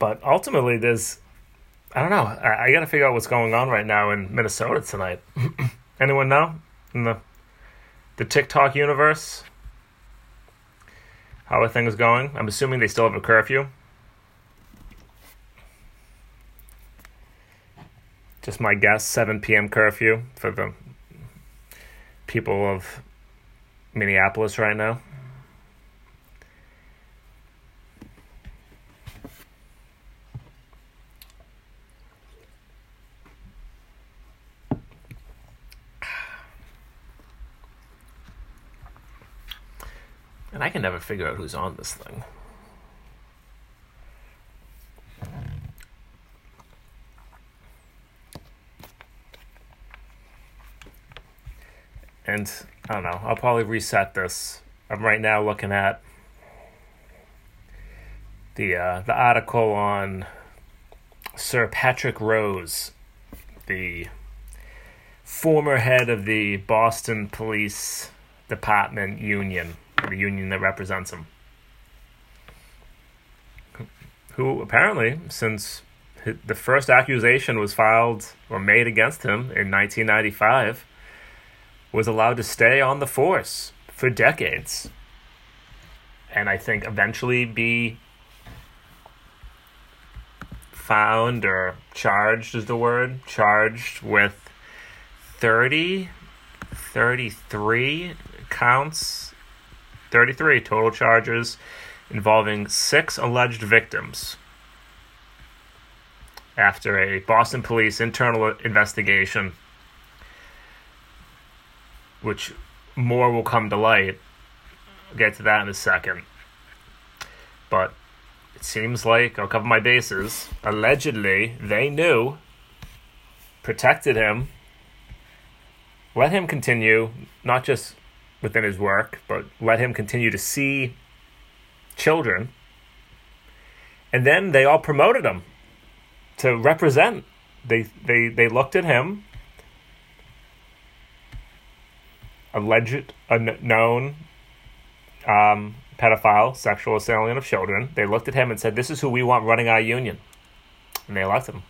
But ultimately, there's I don't know. I, I got to figure out what's going on right now in Minnesota tonight. Anyone know in the the TikTok universe? How are things going? I'm assuming they still have a curfew. Just my guess, 7 p.m. curfew for the people of Minneapolis right now. And I can never figure out who's on this thing. And I don't know, I'll probably reset this. I'm right now looking at the uh, the article on Sir Patrick Rose, the former head of the Boston Police Department Union union that represents him. Who apparently, since the first accusation was filed or made against him in 1995, was allowed to stay on the force for decades. And I think eventually be found or charged is the word, charged with 30, 33 counts 33 total charges involving six alleged victims after a Boston police internal investigation, which more will come to light. I'll get to that in a second. But it seems like, I'll cover my bases, allegedly they knew, protected him, let him continue, not just within his work, but let him continue to see children. And then they all promoted him to represent. They they they looked at him, alleged known um, pedophile, sexual assailant of children. They looked at him and said, "This is who we want running our union," and they elected him.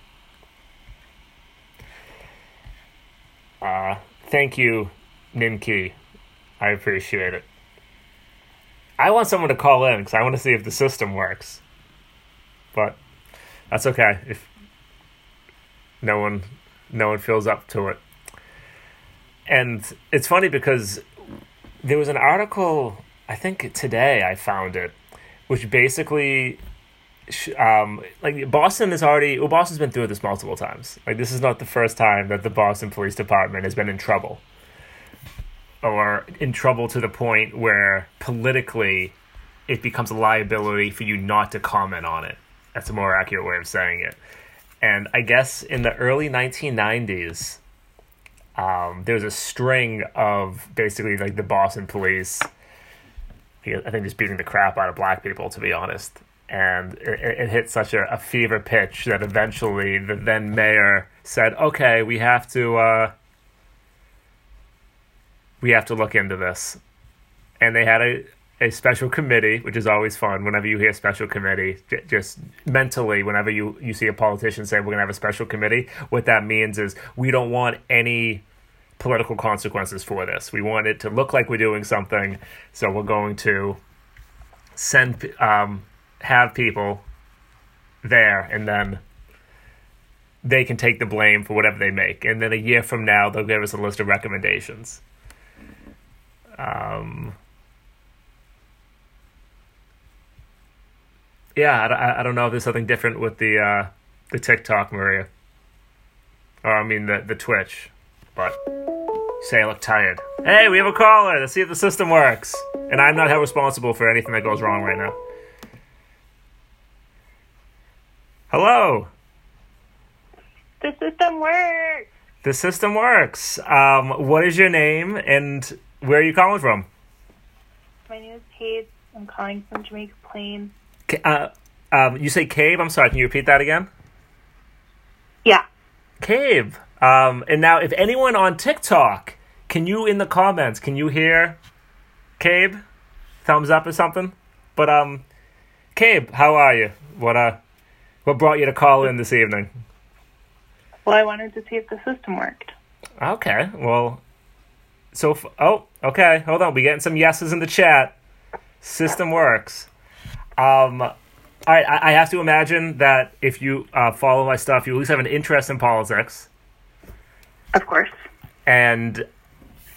Uh, thank you, Nimki, I appreciate it. I want someone to call in because I want to see if the system works. But that's okay if no one no one feels up to it. And it's funny because there was an article I think today I found it, which basically um, like Boston is already well, Boston's been through this multiple times. Like this is not the first time that the Boston Police Department has been in trouble or in trouble to the point where politically it becomes a liability for you not to comment on it. That's a more accurate way of saying it. And I guess in the early 1990s, um, there was a string of basically like the Boston police, I think just beating the crap out of black people, to be honest. And it, it hit such a, a, fever pitch that eventually the then mayor said, okay, we have to. Uh, we have to look into this. And they had a, a special committee, which is always fun. Whenever you hear special committee, just mentally, whenever you, you see a politician say, we're going to have a special committee, what that means is we don't want any political consequences for this. We want it to look like we're doing something. So we're going to send, um, have people there and then they can take the blame for whatever they make. And then a year from now, they'll give us a list of recommendations. Um, yeah, I, I don't know if there's something different with the uh, the TikTok, Maria. Or I mean the the Twitch, but say I look tired. Hey, we have a caller. Let's see if the system works. And I'm not held responsible for anything that goes wrong right now. Hello. The system works. The system works. Um, what is your name and where are you calling from? My name is Kate. I'm calling from Jamaica Plain. Uh, um, you say cave? I'm sorry. Can you repeat that again? Yeah. Cave. Um, and now, if anyone on TikTok, can you in the comments, can you hear Cabe? Thumbs up or something? But um, Cabe, how are you? What uh, What brought you to call in this evening? Well, I wanted to see if the system worked. Okay, well, so f- oh, okay, hold on. We getting some yeses in the chat. System works. Um, all right, I, I have to imagine that if you uh, follow my stuff, you at least have an interest in politics. Of course. And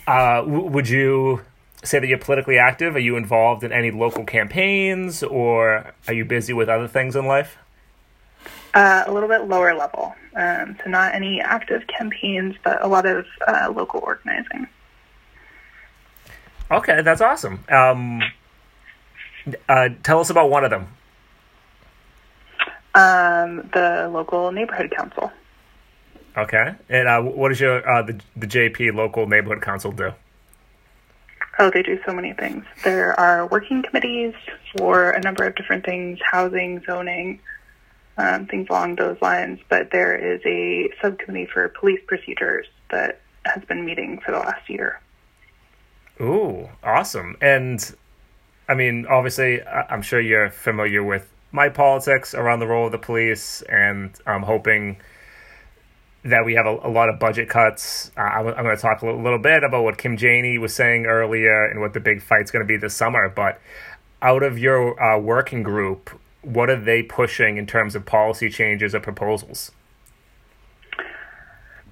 uh, w- would you say that you're politically active? Are you involved in any local campaigns, or are you busy with other things in life? Uh, a little bit lower level. Um, so not any active campaigns, but a lot of uh, local organizing. Okay, that's awesome. Um, uh, tell us about one of them. Um, the local neighborhood council. Okay, and uh, what does your uh, the the JP local neighborhood council do? Oh, they do so many things. There are working committees for a number of different things, housing, zoning, um, things along those lines. But there is a subcommittee for police procedures that has been meeting for the last year. Ooh, awesome! And I mean, obviously, I'm sure you're familiar with my politics around the role of the police, and I'm hoping that we have a, a lot of budget cuts. Uh, I'm, I'm going to talk a little, little bit about what Kim Janey was saying earlier and what the big fight's going to be this summer. But out of your uh, working group, what are they pushing in terms of policy changes or proposals?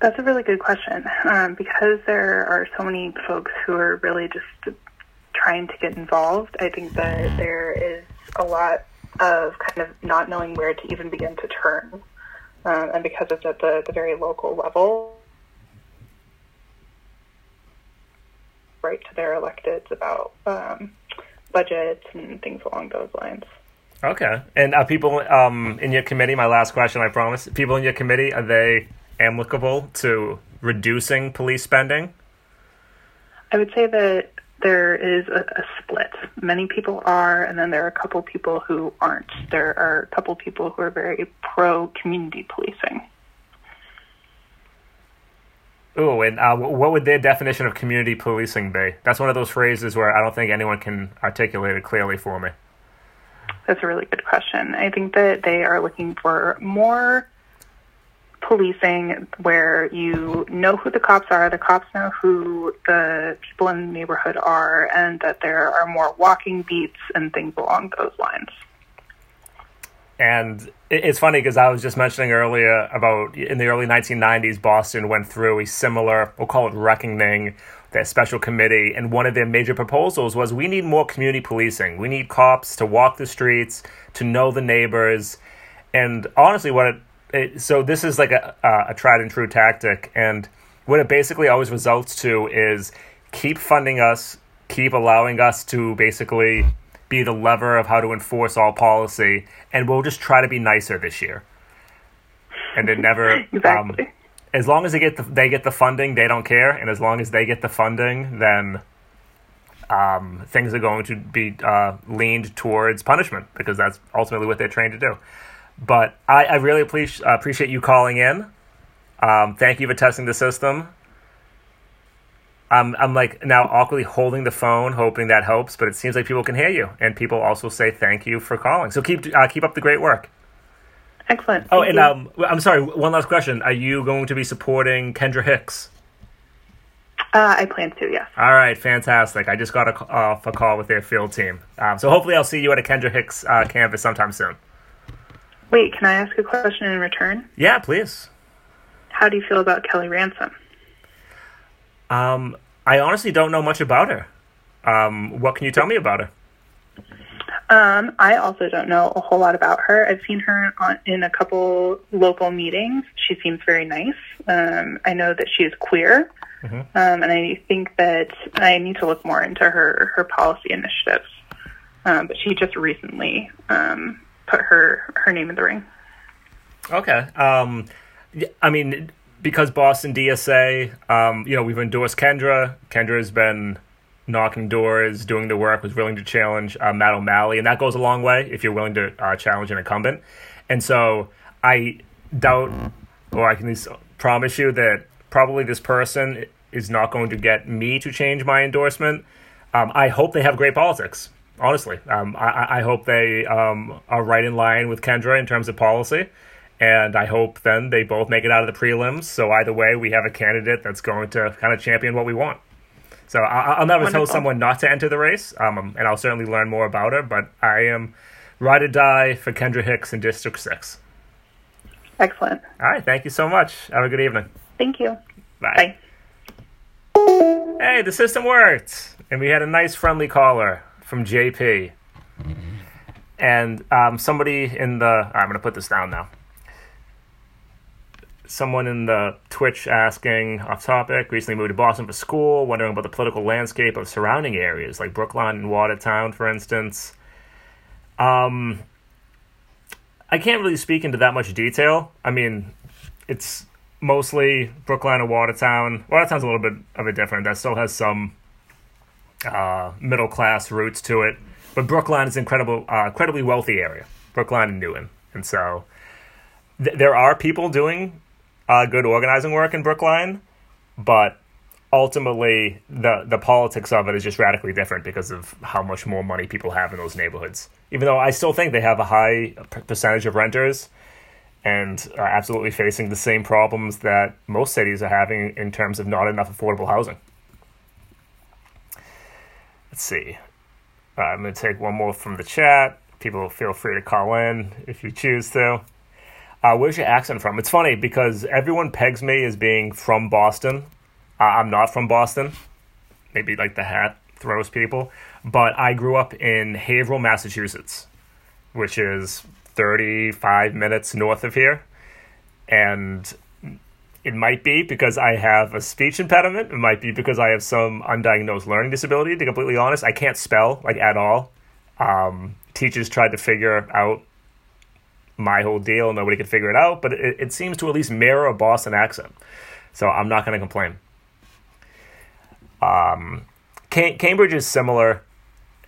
That's a really good question um, because there are so many folks who are really just trying to get involved. I think that there is a lot of kind of not knowing where to even begin to turn. Um, and because it's at the, the very local level, right to their electeds about um, budgets and things along those lines. Okay. And people um, in your committee, my last question, I promise, people in your committee, are they amicable to reducing police spending? I would say that there is a, a split. Many people are, and then there are a couple people who aren't. There are a couple people who are very pro community policing. Oh, and uh, what would their definition of community policing be? That's one of those phrases where I don't think anyone can articulate it clearly for me. That's a really good question. I think that they are looking for more policing where you know who the cops are, the cops know who the people in the neighborhood are, and that there are more walking beats and things along those lines. And it's funny because I was just mentioning earlier about in the early 1990s, Boston went through a similar, we'll call it reckoning, their special committee. And one of their major proposals was we need more community policing. We need cops to walk the streets, to know the neighbors. And honestly, what it, it so this is like a, a tried and true tactic. And what it basically always results to is keep funding us, keep allowing us to basically be the lever of how to enforce all policy, and we'll just try to be nicer this year. And it never, Exactly. um, as long as they get the they get the funding, they don't care, and as long as they get the funding, then um, things are going to be uh, leaned towards punishment because that's ultimately what they're trained to do. But I, I really appreciate appreciate you calling in. Um, thank you for testing the system. I'm I'm like now awkwardly holding the phone, hoping that helps. But it seems like people can hear you, and people also say thank you for calling. So keep uh, keep up the great work. Excellent. Oh, and um, I'm sorry. One last question: Are you going to be supporting Kendra Hicks? uh, I plan to, yes. All right, fantastic. I just got a, off a call with their field team, um, so hopefully I'll see you at a Kendra Hicks uh, campus sometime soon. Wait, can I ask a question in return? Yeah, please. How do you feel about Kelly Ransom? Um, I honestly don't know much about her. Um, what can you tell me about her? Um, I also don't know a whole lot about her. I've seen her on, in a couple local meetings. She seems very nice. Um, I know that she is queer, um, and I think that I need to look more into her her policy initiatives. Um, but she just recently um, put her her name in the ring. Okay. Um, I mean, because Boston DSA, um, you know, we've endorsed Kendra. Kendra has been knocking doors, doing the work, was willing to challenge uh, Matt O'Malley, and that goes a long way if you're willing to uh, challenge an incumbent. And so I doubt, or I can promise you that probably this person is not going to get me to change my endorsement. Um, I hope they have great politics. Honestly. Um, I, I hope they um, are right in line with Kendra in terms of policy. And I hope then they both make it out of the prelims. So either way, we have a candidate that's going to kind of champion what we want. So I, will never Wonderful. tell someone not to enter the race, um, and I'll certainly learn more about her. But I am ride or die for Kendra Hicks in District Six. Excellent. All right. Thank you so much. Have a good evening. Thank you. Bye. Bye. Hey, the system worked, and we had a nice friendly caller from JP. And um, somebody in the. I'm going to put this down now someone in the Twitch asking off topic, recently moved to Boston for school, wondering about the political landscape of surrounding areas like Brookline and Watertown, for instance. Um, I can't really speak into that much detail. I mean, it's mostly Brookline and Watertown. Watertown's a little bit of a different. That still has some uh, middle class roots to it, but Brookline is an incredible, uh, incredibly wealthy area. Brookline and Newton, and so th- there are people doing uh, good organizing work in Brookline, but ultimately the the politics of it is just radically different because of how much more money people have in those neighborhoods. Even though I still think they have a high percentage of renters and are absolutely facing the same problems that most cities are having in terms of not enough affordable housing. Let's see. I'm going to take one more from the chat. People feel free to call in if you choose to. Uh, where's your accent from? It's funny because everyone pegs me as being from Boston. Uh, I'm not from Boston. Maybe like the hat throws people. But I grew up in Haverhill, Massachusetts, which is 35 minutes north of here. And it might be because I have a speech impediment. It might be because I have some undiagnosed learning disability. To be completely honest, I can't spell like at all. Um, teachers tried to figure out my whole deal. Nobody could figure it out, but it, it seems to at least mirror a Boston accent. So I'm not going to complain. Um, Cambridge is similar,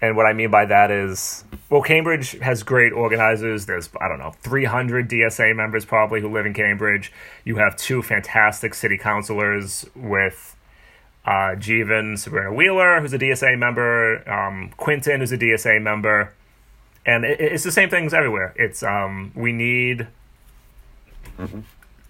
and what I mean by that is, well, Cambridge has great organizers. There's I don't know 300 DSA members probably who live in Cambridge. You have two fantastic city councilors with uh, Jivan Sobrinho-Wheeler, who's a DSA member, um, Quinton, who's a DSA member and it, it's the same things everywhere. It's um, we need mm-hmm.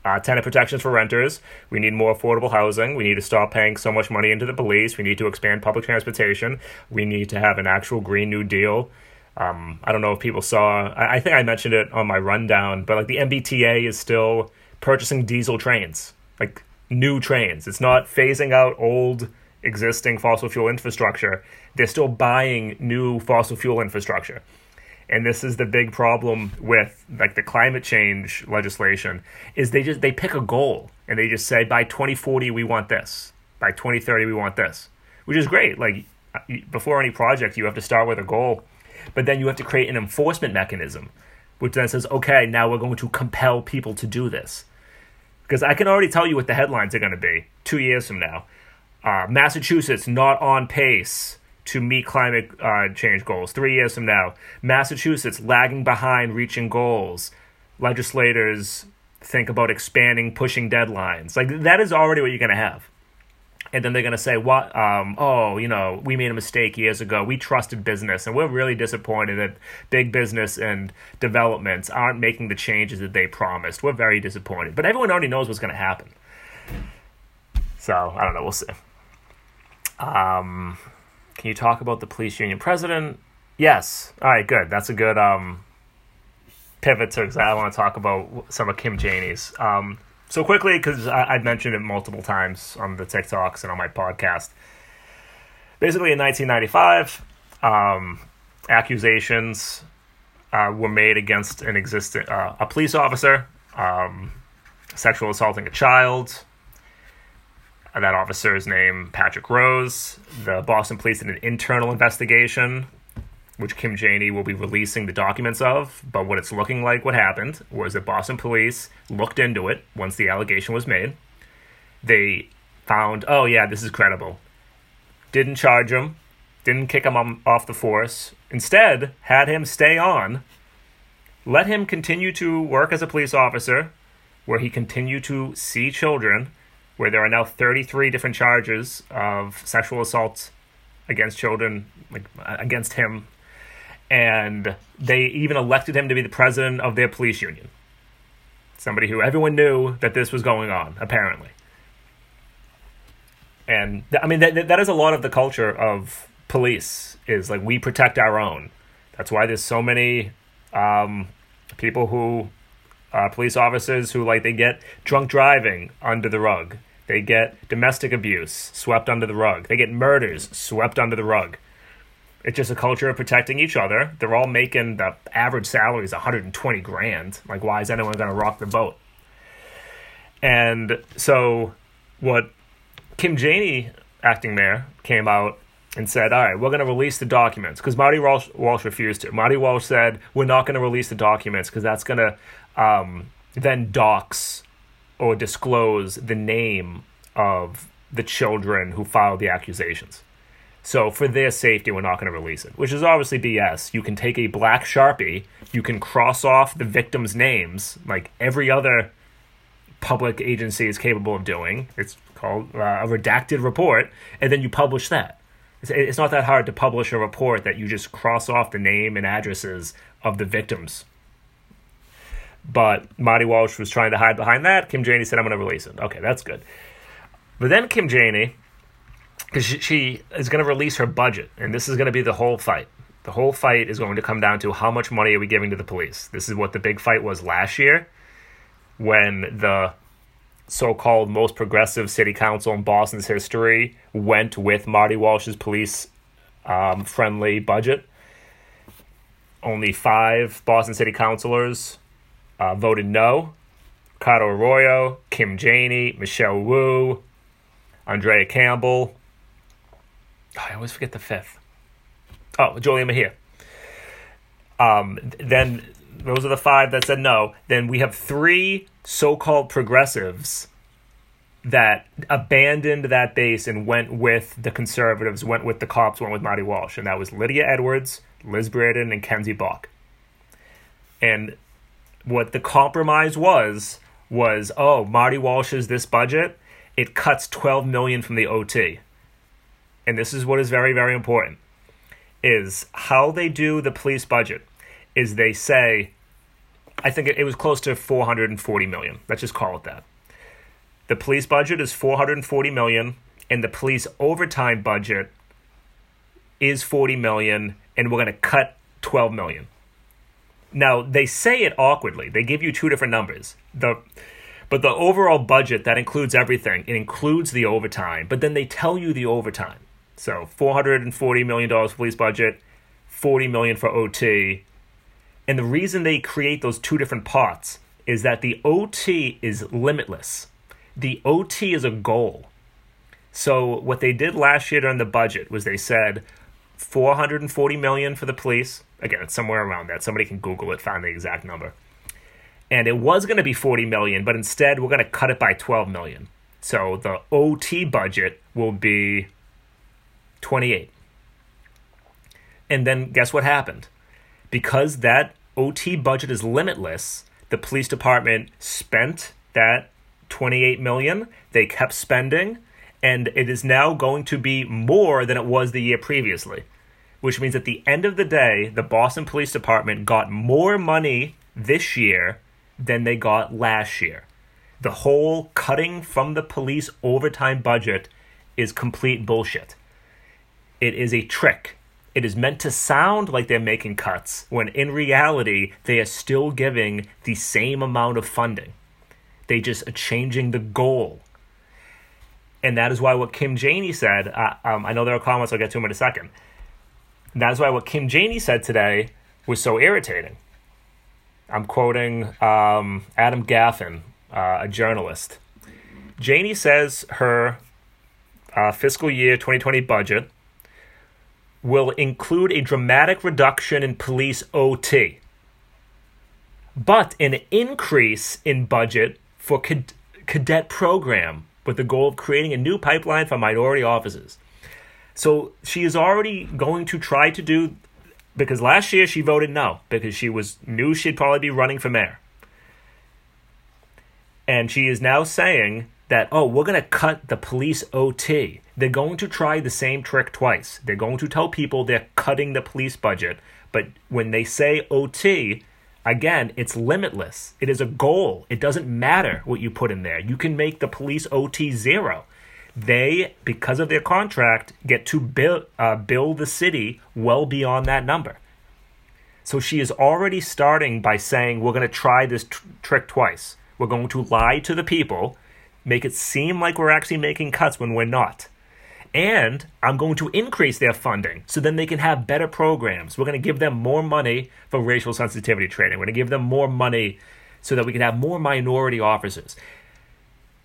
Uh, tenant protections for renters. We need more affordable housing. We need to stop paying so much money into the police. We need to expand public transportation. We need to have an actual Green New Deal. Um, I don't know if people saw. I, I think I mentioned it on my rundown, but like the MBTA is still purchasing diesel trains, like new trains. It's not phasing out old existing fossil fuel infrastructure. They're still buying new fossil fuel infrastructure and this is the big problem with like the climate change legislation is they just they pick a goal and they just say by 2040 we want this. By 2030 we want this. Which is great. Like before any project you have to start with a goal. But then you have to create an enforcement mechanism which then says okay now we're going to compel people to do this. Because i can already tell you what the headlines are going to be two years from now. Uh, massachusetts not on pace to meet climate uh, change goals three years from now. Massachusetts lagging behind reaching goals. Legislators think about expanding, pushing deadlines. Like that is already what you're going to have. And then they're going to say, "What? Um, oh, you know, we made a mistake years ago. We trusted business, and we're really disappointed that big business and developments aren't making the changes that they promised. We're very disappointed." But everyone already knows what's going to happen. So I don't know. We'll see. Um, can you talk about the police union president? Yes. All right, good. That's a good um, pivot to I want to talk about some of Kim Janey's. Um, so quickly, because I've mentioned it multiple times on the TikToks and on my podcast. Basically, in 1995, um, accusations uh, were made against an existing uh, a police officer um, sexual assaulting a child that officer is named Patrick Rose. The Boston Police did an internal investigation, which Kim Janey will be releasing the documents of. But what it's looking like, what happened, was that Boston Police looked into it once the allegation was made. They found, oh, yeah, this is credible. Didn't charge him, didn't kick him off the force. Instead, had him stay on, let him continue to work as a police officer, where he continued to see children where there are now 33 different charges of sexual assault against children, like against him, and they even elected him to be the president of their police union. Somebody who everyone knew that this was going on, apparently. And th- I mean, that, that is a lot of the culture of police, is like we protect our own. That's why there's so many um, people who, uh, police officers who like they get drunk driving under the rug. They get domestic abuse swept under the rug. They get murders swept under the rug. It's just a culture of protecting each other. They're all making the average salary is 120 grand. Like, why is anyone going to rock the boat? And so, what Kim Janey, acting mayor, came out and said, "All right, we're going to release the documents," because Marty Walsh, Walsh, refused to. Marty Walsh said, "We're not going to release the documents because that's going to um, then docs or disclose the name of the children who filed the accusations." So for their safety, we're not going to release it, which is obviously BS. You can take a black sharpie, you can cross off the victims' names, like every other public agency is capable of doing. It's called uh, a redacted report, and then you publish that. It's, it's not that hard to publish a report that you just cross off the name and addresses of the victims. But Marty Walsh was trying to hide behind that. Kim Janey said, I'm going to release it. Okay, that's good. But then Kim Janey because she, she is going to release her budget, and this is going to be the whole fight. The whole fight is going to come down to how much money are we giving to the police. This is what the big fight was last year when the so-called most progressive city council in Boston's history went with Marty Walsh's police um, friendly budget. Only five Boston city councilors uh, voted no. Ricardo Arroyo, Kim Janey, Michelle Wu, Andrea Campbell, Oh, I always forget the fifth. Oh, Julia Mejia. Um, then those are the five that said no. Then we have three so-called progressives that abandoned that base and went with the conservatives, went with the cops, went with Marty Walsh, and that was Lydia Edwards, Liz Breadon, and Kenzie Bok. And what the compromise was was, oh, Marty Walsh's this budget, it cuts twelve million from the OT and this is what is very, very important, is how they do the police budget is they say, I think it, was close to 440 million. Let's just call it that. The police budget is 440 million, and the police overtime budget is 40 million, and we're going to cut 12 million. Now, they say it awkwardly. They give you two different numbers. The but the overall budget that includes everything, it includes the overtime, but then they tell you the overtime. So $440 million police budget, 40 million for OT. And the reason they create those two different pots is that the OT is limitless. The OT is a goal. So what they did last year during the budget was they said 440 million for the police. Again, it's somewhere around that. Somebody can Google it, find the exact number. And it was going to be 40 million, but instead we're going to cut it by 12 million. So the OT budget will be 28. And then guess what happened? Because that OT budget is limitless, the police department spent that 28 million. They kept spending and it is now going to be more than it was the year previously. Which means at the end of the day, the Boston Police Department got more money this year than they got last year. The whole cutting from the police overtime budget is complete bullshit. It is a trick. It is meant to sound like they're making cuts when in reality they are still giving the same amount of funding. They just are changing the goal. And that is why what Kim Janey said, uh, um, I know there are comments, I'll get to them in a second. That is why what Kim Janey said today was so irritating. I'm quoting um, Adam Gaffin, uh, a journalist. Janey says her uh, fiscal year 2020 budget will include a dramatic reduction in police OT, but an increase in budget for cad- cadet program with the goal of creating a new pipeline for minority offices. So she is already going to try to do because last year she voted no because she was knew she'd probably be running for mayor. And she is now saying that, oh, we're going to cut the police OT. They're going to try the same trick twice. They're going to tell people they're cutting the police budget. But when they say OT, again, it's limitless. It is a goal. It doesn't matter what you put in there. You can make the police OT zero. They, because of their contract, get to bill, uh, bill the city well beyond that number. So she is already starting by saying, We're going to try this tr- trick twice. We're going to lie to the people, make it seem like we're actually making cuts when we're not. And I'm going to increase their funding so then they can have better programs. We're going to give them more money for racial sensitivity training. We're going to give them more money so that we can have more minority officers.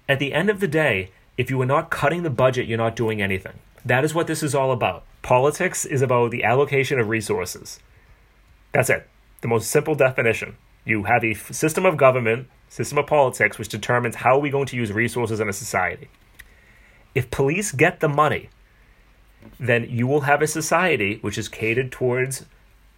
At the end of the day, if you are not cutting the budget, you're not doing anything. That is what this is all about. Politics is about the allocation of resources. That's it. The most simple definition. You have a system of government, system of politics, which determines how we're going to use resources in a society. If police get the money, then you will have a society which is catered towards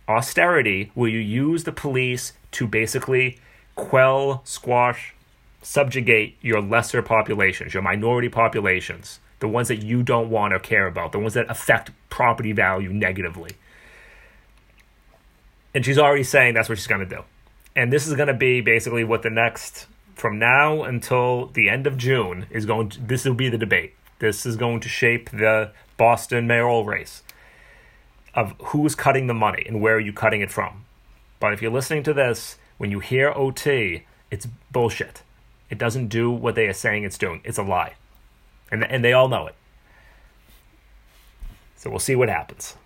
austerity, where you use the police to basically quell, squash, subjugate your lesser populations, your minority populations, the ones that you don't want or care about, the ones that affect property value negatively. And she's already saying that's what she's going to do. And this is going to be basically what the next, from now until the end of June, is going to, this will be the debate. This is going to shape the Boston mayoral race of who's cutting the money and where are you cutting it from. But if you're listening to this, when you hear OT, it's bullshit. It doesn't do what they are saying it's doing. It's a lie. And, and they all know it. So we'll see what happens.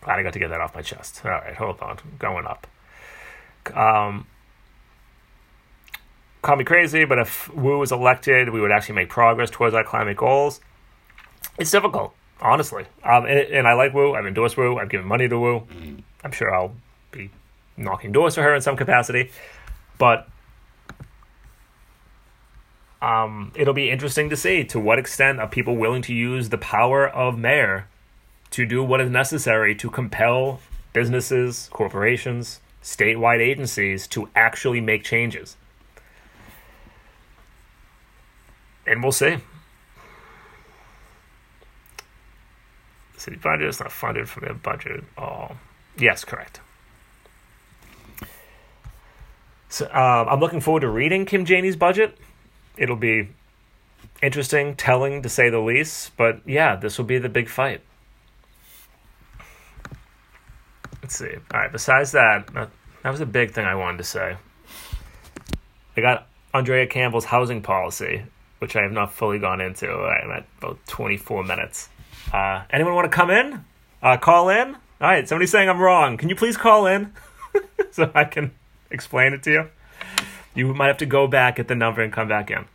Glad I got to get that off my chest. All right, hold on. Going up. Um, call me crazy, but if Wu was elected, we would actually make progress towards our climate goals. It's difficult, honestly. Um, and, and I like Wu. I've endorsed Wu. I've given money to Wu. I'm sure I'll be knocking doors for her in some capacity. But um, it'll be interesting to see to what extent are people willing to use the power of mayor to do what is necessary to compel businesses, corporations, statewide agencies to actually make changes. And we'll see. City budget is not funded from their budget at all. Yes, correct. So um, I'm looking forward to reading Kim Janey's budget. It'll be interesting, telling to say the least. But yeah, this will be the big fight. Let's see. All right. Besides that, that was a big thing I wanted to say. I got Andrea Campbell's housing policy, which I have not fully gone into. I'm at about 24 minutes. Uh, anyone want to come in? Uh, call in? All right. Somebody's saying I'm wrong. Can you please call in so I can explain it to you? You might have to go back at the number and come back in.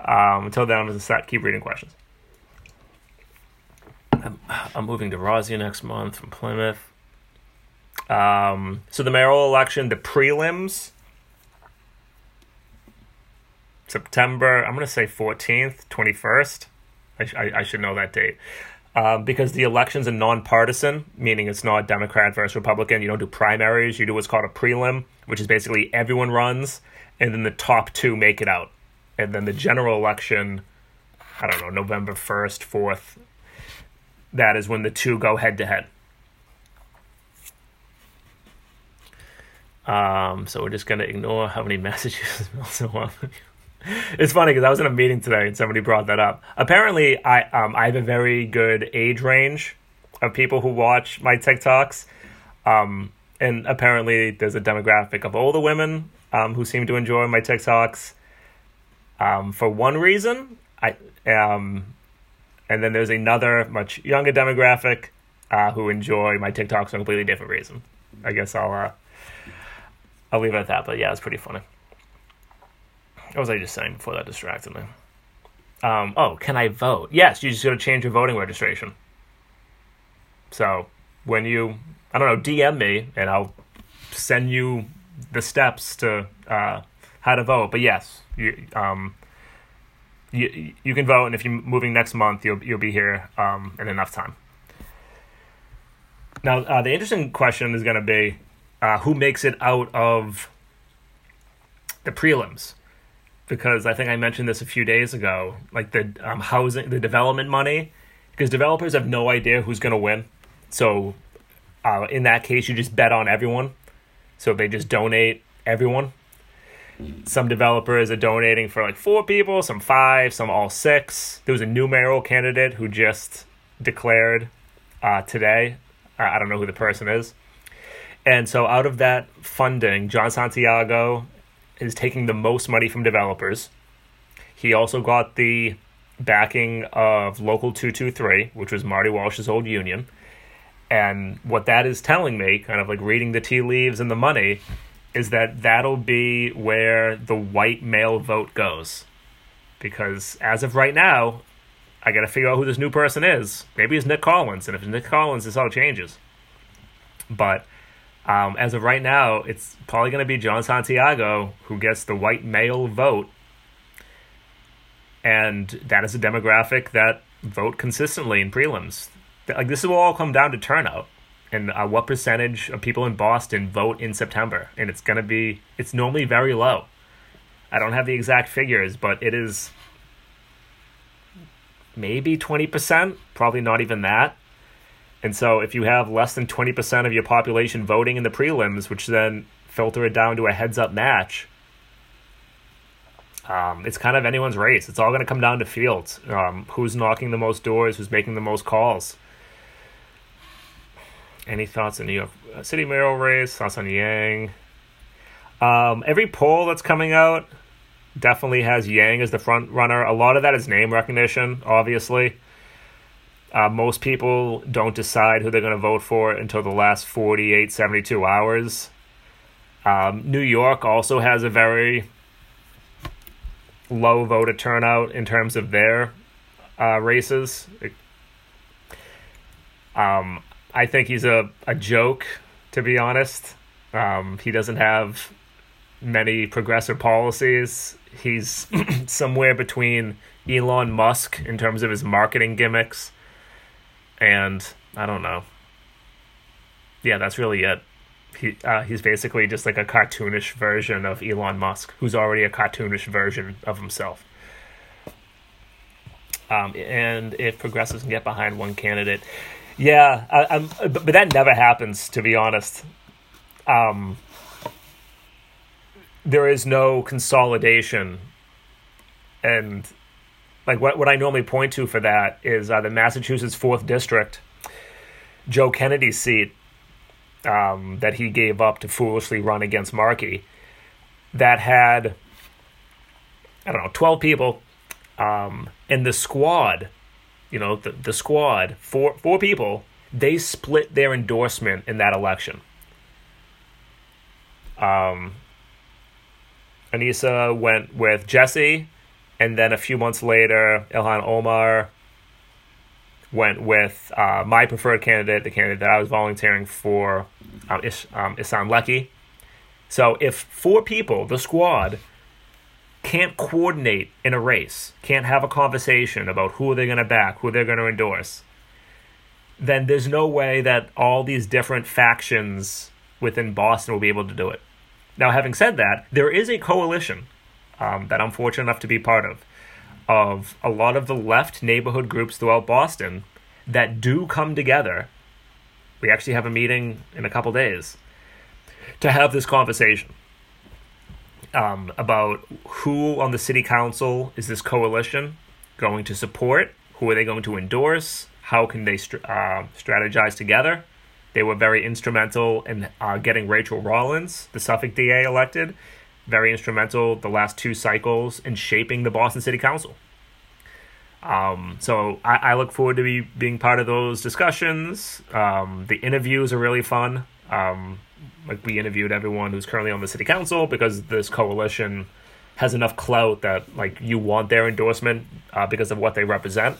Um, until then, I'm going to keep reading questions. I'm, I'm moving to Rozzie next month from Plymouth. Um, so the mayoral election, the prelims, September, I'm going to say 14th, 21st. I, I, I should know that date. Um, because the elections are nonpartisan, meaning it's not Democrat versus Republican. You don't do primaries. You do what's called a prelim, which is basically everyone runs, and then the top two make it out. And then the general election, I don't know, November 1st, 4th, that is when the two go head to head. Um, so we're just gonna ignore how many messages It's funny because I was in a meeting today and somebody brought that up. Apparently, I um, I have a very good age range of people who watch my TikToks, um, and apparently there's a demographic of older women um, who seem to enjoy my TikToks. Um, for one reason, I um, and then there's another much younger demographic uh, who enjoy my TikToks for a completely different reason. I guess I'll uh, I'll leave it at that. But yeah, it's pretty funny. What was I just saying before that distracted me? Um, oh, can I vote? Yes, you just got to change your voting registration. So when you, I don't know, DM me and I'll send you the steps to uh, how to vote. But yes, you um, you you can vote, and if you're moving next month, you'll you'll be here um, in enough time. Now, uh, the interesting question is going to be uh, who makes it out of the prelims. Because I think I mentioned this a few days ago. Like the um, housing, the development money, because developers have no idea who's going to win. So, uh, in that case, you just bet on everyone. So they just donate everyone. Some developers are donating for like four people, some five, some all six. There was a new mayoral candidate who just declared uh, today. I don't know who the person is. And so, out of that funding, Jon Santiago is taking the most money from developers. He also got the backing of Local 223, which was Marty Walsh's old union. And what that is telling me, kind of like reading the tea leaves and the money, is that that'll be where the white male vote goes. Because as of right now, I got to figure out who this new person is. Maybe it's Nick Collins, and if it's Nick Collins, this all changes. But um, as of right now, it's probably going to be Jon Santiago who gets the white male vote. And that is a demographic that vote consistently in prelims. Like this will all come down to turnout and uh, what percentage of people in Boston vote in September. And it's going to be, it's normally very low. I don't have the exact figures, but it is maybe 20%, probably not even that. And so if you have less than 20% of your population voting in the prelims, which then filter it down to a heads up match, um, it's kind of anyone's race. It's all going to come down to fields. Um, who's knocking the most doors, who's making the most calls. Any thoughts on New York uh, City mayoral race? Thoughts on Yang? Um, every poll that's coming out definitely has Yang as the front runner. A lot of that is name recognition, obviously. Uh, most people don't decide who they're going to vote for until the last 48, 72 hours. Um, New York also has a very low voter turnout in terms of their uh, races. Um, I think he's a, a joke, to be honest. Um, he doesn't have many progressive policies. He's somewhere between Elon Musk in terms of his marketing gimmicks and I don't know. Yeah, that's really it. He uh, he's basically just like a cartoonish version of Elon Musk, who's already a cartoonish version of himself. Um, and if progressives can get behind one candidate, yeah, I, am but, but that never happens, to be honest. Um, there is no consolidation, and like what, what I normally point to for that is uh, the Massachusetts fourth district, Joe Kennedy's seat um, that he gave up to foolishly run against Markey, that had I don't know twelve people, um, and the squad, you know the the squad four four people they split their endorsement in that election. Um, Anissa went with Jesse and then a few months later, Ilhan Omar went with uh, my preferred candidate, the candidate that I was volunteering for, um, Is- um, Leckey. So if four people, the squad, can't coordinate in a race, can't have a conversation about who they're going to back, who they're going to endorse, then there's no way that all these different factions within Boston will be able to do it. Now, having said that, there is a coalition um, that I'm fortunate enough to be part of, of a lot of the left neighborhood groups throughout Boston that do come together. We actually have a meeting in a couple days to have this conversation um, about who on the city council is this coalition going to support, who are they going to endorse, how can they uh, strategize together. They were very instrumental in uh, getting Rachael Rollins, the Suffolk DA, elected very instrumental the last two cycles in shaping the Boston City Council. Um, so I, I, look forward to be being part of those discussions. Um, the interviews are really fun. Um, like we interviewed everyone who's currently on the city council because this coalition has enough clout that like you want their endorsement uh, because of what they represent.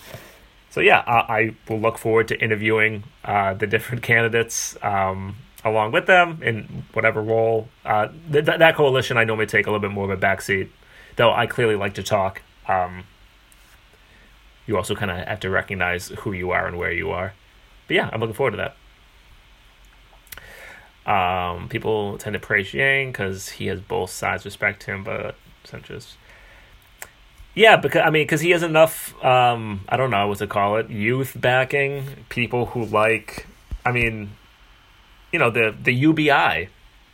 So yeah, I, I will look forward to interviewing uh, the different candidates um, along with them in whatever role. Uh, th- that coalition, I normally take a little bit more of a backseat, though I clearly like to talk. Um, you also kind of have to recognize who you are and where you are. But yeah, I'm looking forward to that. Um, people tend to praise Yang because he has both sides respect him, but centrist. Yeah, because I mean, because he has enough. Um, I don't know what to call it. Youth backing people who like. I mean, you know the the UBI,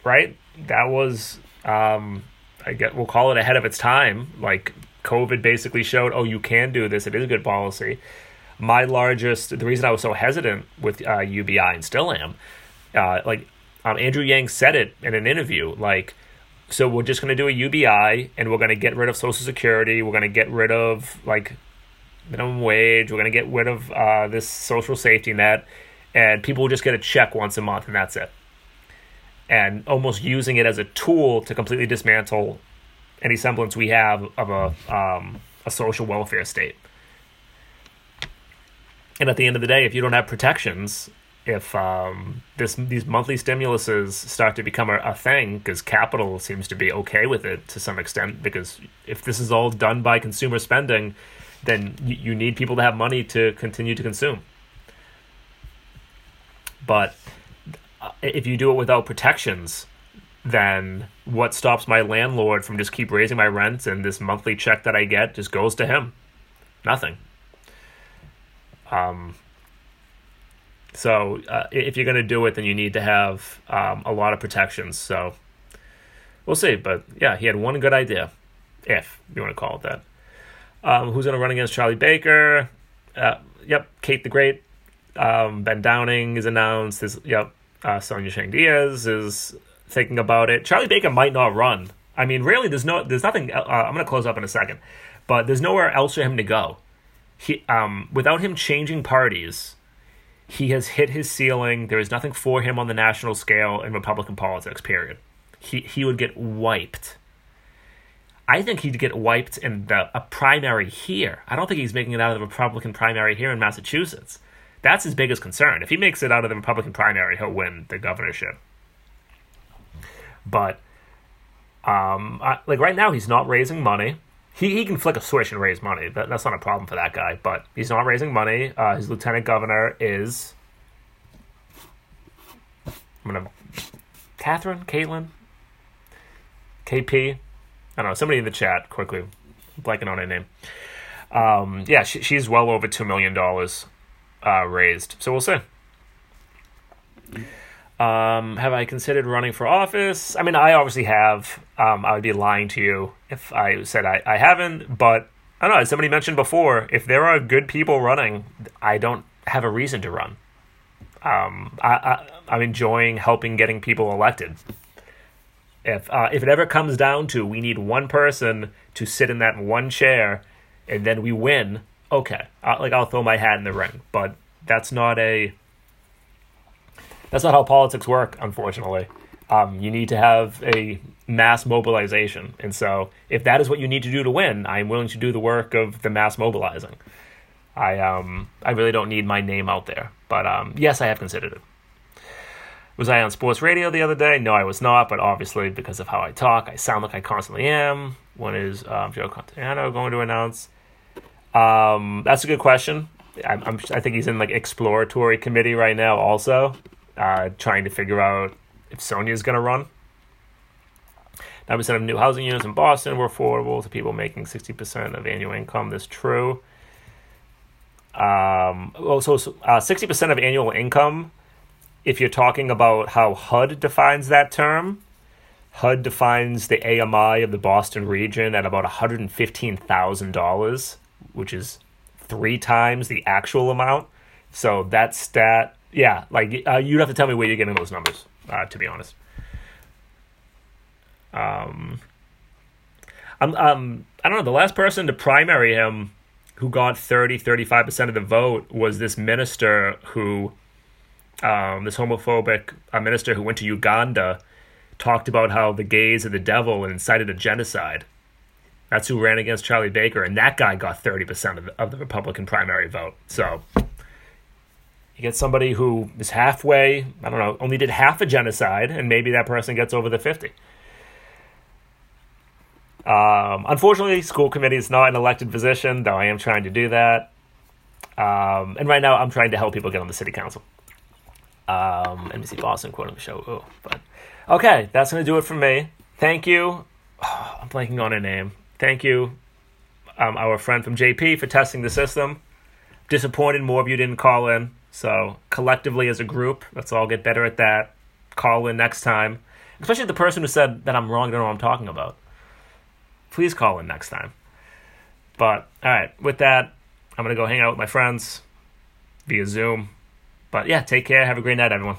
right? That was. Um, I get we'll call it ahead of its time. Like COVID basically showed, oh, you can do this. It is a good policy. My largest, the reason I was so hesitant with uh, UBI and still am, uh, like um, Andrew Yang said it in an interview, like so we're just going to do a UBI and we're going to get rid of Social Security. We're going to get rid of like minimum wage. We're going to get rid of uh, this social safety net, and people just get a check once a month, and that's it. And almost using it as a tool to completely dismantle any semblance we have of a um, a social welfare state. And at the end of the day, if you don't have protections, if um, this these monthly stimuluses start to become a, a thing, because capital seems to be okay with it to some extent, because if this is all done by consumer spending, then you, you need people to have money to continue to consume. But uh, if you do it without protections, then what stops my landlord from just keep raising my rent and this monthly check that I get just goes to him? Nothing. Um, so uh, if you're going to do it, then you need to have um, a lot of protections. So we'll see. But yeah, he had one good idea, if you want to call it that. Um, who's going to run against Charlie Baker? Uh, yep, Kate the Great. Um, ben Downing is announced. Is yep. Uh, Sonia Chang Diaz is thinking about it. Charlie Baker might not run. I mean, really, there's no, there's nothing. Uh, I'm to close up in a second, but there's nowhere else for him to go. He, um, without him changing parties, he has hit his ceiling. There is nothing for him on the national scale in Republican politics, period. He, he would get wiped. I think he'd get wiped in the, a primary here. I don't think he's making it out of the Republican primary here in Massachusetts. That's his biggest concern. If he makes it out of the Republican primary, he'll win the governorship. But, um, I, like right now, he's not raising money he, he can flick a switch and raise money. That, that's not a problem for that guy. But he's not raising money. Uh, his lieutenant governor is. I'm gonna. Catherine, Caitlin, KP. I don't know. Somebody in the chat quickly, blanking on her name. Um, yeah, she, she's well over two million dollars uh, raised. So we'll see. Um, have I considered running for office? I mean, I obviously have. Um, I would be lying to you if I said I, I haven't, but I don't know. As somebody mentioned before, if there are good people running, I don't have a reason to run. Um, I, I, I'm enjoying helping getting people elected. If uh, if it ever comes down to we need one person to sit in that one chair, and then we win, okay, I, like I'll throw my hat in the ring. But that's not a that's not how politics work, unfortunately. Um, you need to have a mass mobilization. And so, if that is what you need to do to win, I'm willing to do the work of the mass mobilizing. I um I really don't need my name out there, but um yes, I have considered it. Was I on sports radio the other day? No, I was not, but obviously because of how I talk, I sound like I constantly am. When is um, Jon Santiago going to announce? Um, that's a good question. I'm, I'm, i think he's in like exploratory committee right now, also uh, trying to figure out if Sonia is going to run. 9% of new housing units in Boston were affordable to people making 60% of annual income. That's true. Um, oh, so uh, 60% of annual income, if you're talking about how HUD defines that term, HUD defines the AMI of the Boston region at about $115,000, which is three times the actual amount. So that stat yeah, like uh, you'd have to tell me where you're getting those numbers. Uh, to be honest. Um, I'm um I don't know. The last person to primary him, who got 30, 35 percent of the vote, was this minister who, um, this homophobic uh, minister who went to Uganda, talked about how the gays are the devil and incited a genocide. That's who ran against Charlie Baker, and that guy got thirty percent of the, of the Republican primary vote. So you get somebody who is halfway, I don't know, only did half a genocide, and maybe that person gets over the 50. Um, unfortunately, school committee is not an elected position, though I am trying to do that. Um, and right now, I'm trying to help people get on the city council. Um, NBC Boston quoting the show. Ooh, but okay, that's going to do it for me. Thank you. Oh, I'm blanking on a name. Thank you. um, our friend from JP for testing the system. Disappointed more of you didn't call in. So collectively as a group, let's all get better at that. Call in next time. Especially the person who said that I'm wrong, don't know what I'm talking about. Please call in next time. But all right, with that, I'm gonna go hang out with my friends via Zoom. But yeah, take care. Have a great night, everyone.